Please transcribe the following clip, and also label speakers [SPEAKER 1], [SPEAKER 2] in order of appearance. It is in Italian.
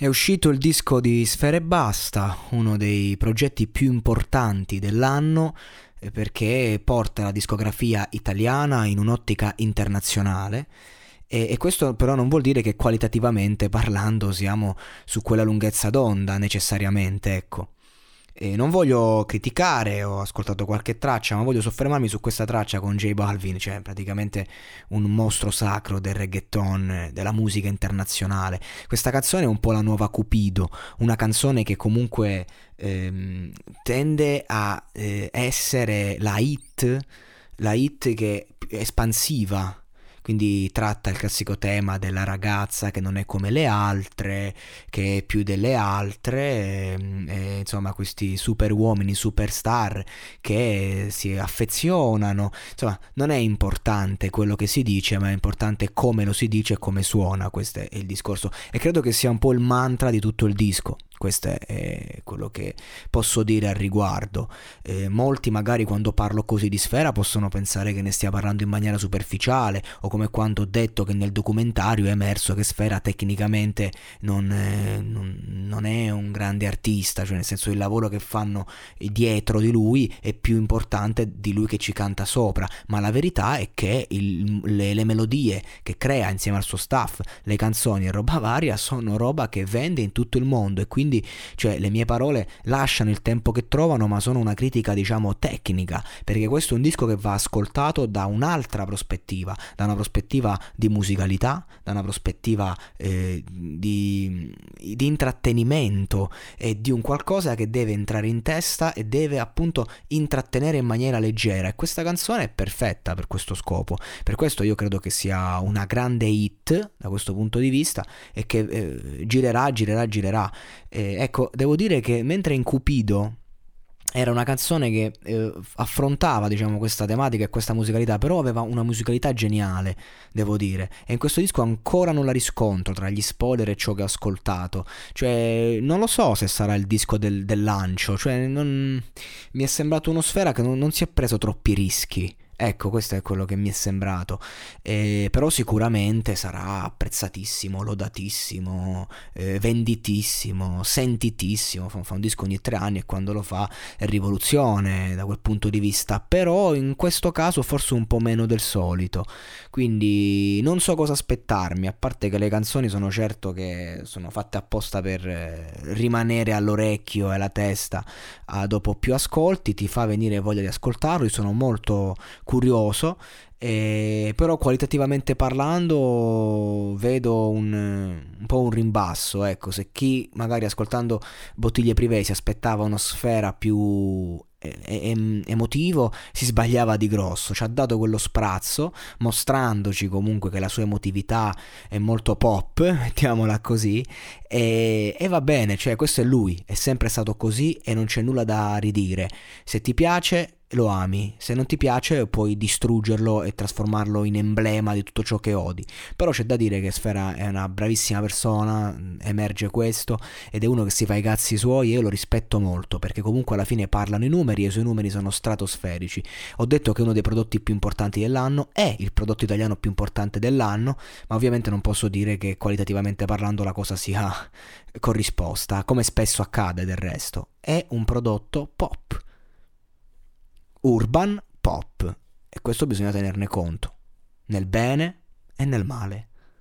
[SPEAKER 1] È uscito il disco di Sfere Basta, uno dei progetti più importanti dell'anno eh, perché porta la discografia italiana in un'ottica internazionale. E, e, questo però non vuol dire che qualitativamente parlando siamo su quella lunghezza d'onda necessariamente, ecco. E non voglio criticare, ho ascoltato qualche traccia, ma voglio soffermarmi su questa traccia con J Balvin, cioè praticamente un mostro sacro del reggaeton, della musica internazionale. Questa canzone è un po' la nuova Cupido, una canzone che comunque ehm, tende a eh, essere la hit, la hit che è espansiva quindi tratta il classico tema della ragazza che non è come le altre, che è più delle altre, e, ehm, e, insomma questi super uomini, superstar che si affezionano, insomma non è importante quello che si dice, ma è importante come lo si dice e come suona, questo è il discorso. E credo che sia un po' il mantra di tutto il disco. Questo è quello che posso dire al riguardo. Eh, molti magari quando parlo così di sfera possono pensare che ne stia parlando in maniera superficiale o come quando ho detto che nel documentario è emerso che Sfera tecnicamente non, eh, non, non è un grande artista, cioè nel senso il lavoro che fanno dietro di lui è più importante di lui che ci canta sopra, ma la verità è che il, le, le melodie che crea insieme al suo staff, le canzoni e roba varia sono roba che vende in tutto il mondo e quindi quindi cioè, le mie parole lasciano il tempo che trovano, ma sono una critica, diciamo, tecnica, perché questo è un disco che va ascoltato da un'altra prospettiva, da una prospettiva di musicalità, da una prospettiva eh, di, di intrattenimento e di un qualcosa che deve entrare in testa e deve appunto intrattenere in maniera leggera e questa canzone è perfetta per questo scopo. Per questo io credo che sia una grande hit da questo punto di vista e che eh, girerà, girerà, girerà. Eh, ecco, devo dire che mentre in Cupido era una canzone che eh, affrontava diciamo questa tematica e questa musicalità però aveva una musicalità geniale devo dire. E in questo disco ancora non la riscontro tra gli spoiler e ciò che ho ascoltato. Cioè non lo so se sarà il disco del, del lancio cioè non, mi è sembrato uno sfera che non, non si è preso troppi rischi Ecco, questo è quello che mi è sembrato. Eh, però sicuramente sarà apprezzatissimo, lodatissimo, eh, venditissimo, sentitissimo. Fa, fa, un disco ogni tre anni e quando lo fa è rivoluzione da quel punto di vista. Però in questo caso forse un po' meno del solito. Quindi non so cosa aspettarmi, a parte che le canzoni sono certo che sono fatte apposta per eh, rimanere all'orecchio e alla testa ah, dopo più ascolti, ti fa venire voglia di ascoltarlo. Io sono molto curioso, eh, però qualitativamente parlando vedo un, un, po' un rimbasso, ecco, se chi magari ascoltando Bottiglie Privé si aspettava una sfera più emotivo si sbagliava di grosso, ci ha dato quello sprazzo mostrandoci comunque che la sua emotività è molto pop, mettiamola così, e, e, va bene, cioè questo è lui, è sempre stato così e non c'è nulla da ridire. Se ti piace lo ami, se non ti piace puoi distruggerlo e trasformarlo in emblema di tutto ciò che odi. Però c'è da dire che Sfera è una bravissima persona, emerge questo, ed è uno che si fa i cazzi suoi e io lo rispetto molto, perché comunque alla fine parlano i numeri e i suoi numeri sono stratosferici. Ho detto che uno dei prodotti più importanti dell'anno è il prodotto italiano più importante dell'anno, ma ovviamente non posso dire che qualitativamente parlando la cosa sia corrisposta, come spesso accade del resto. È un prodotto pop urban pop e questo bisogna tenerne conto, nel bene e nel male.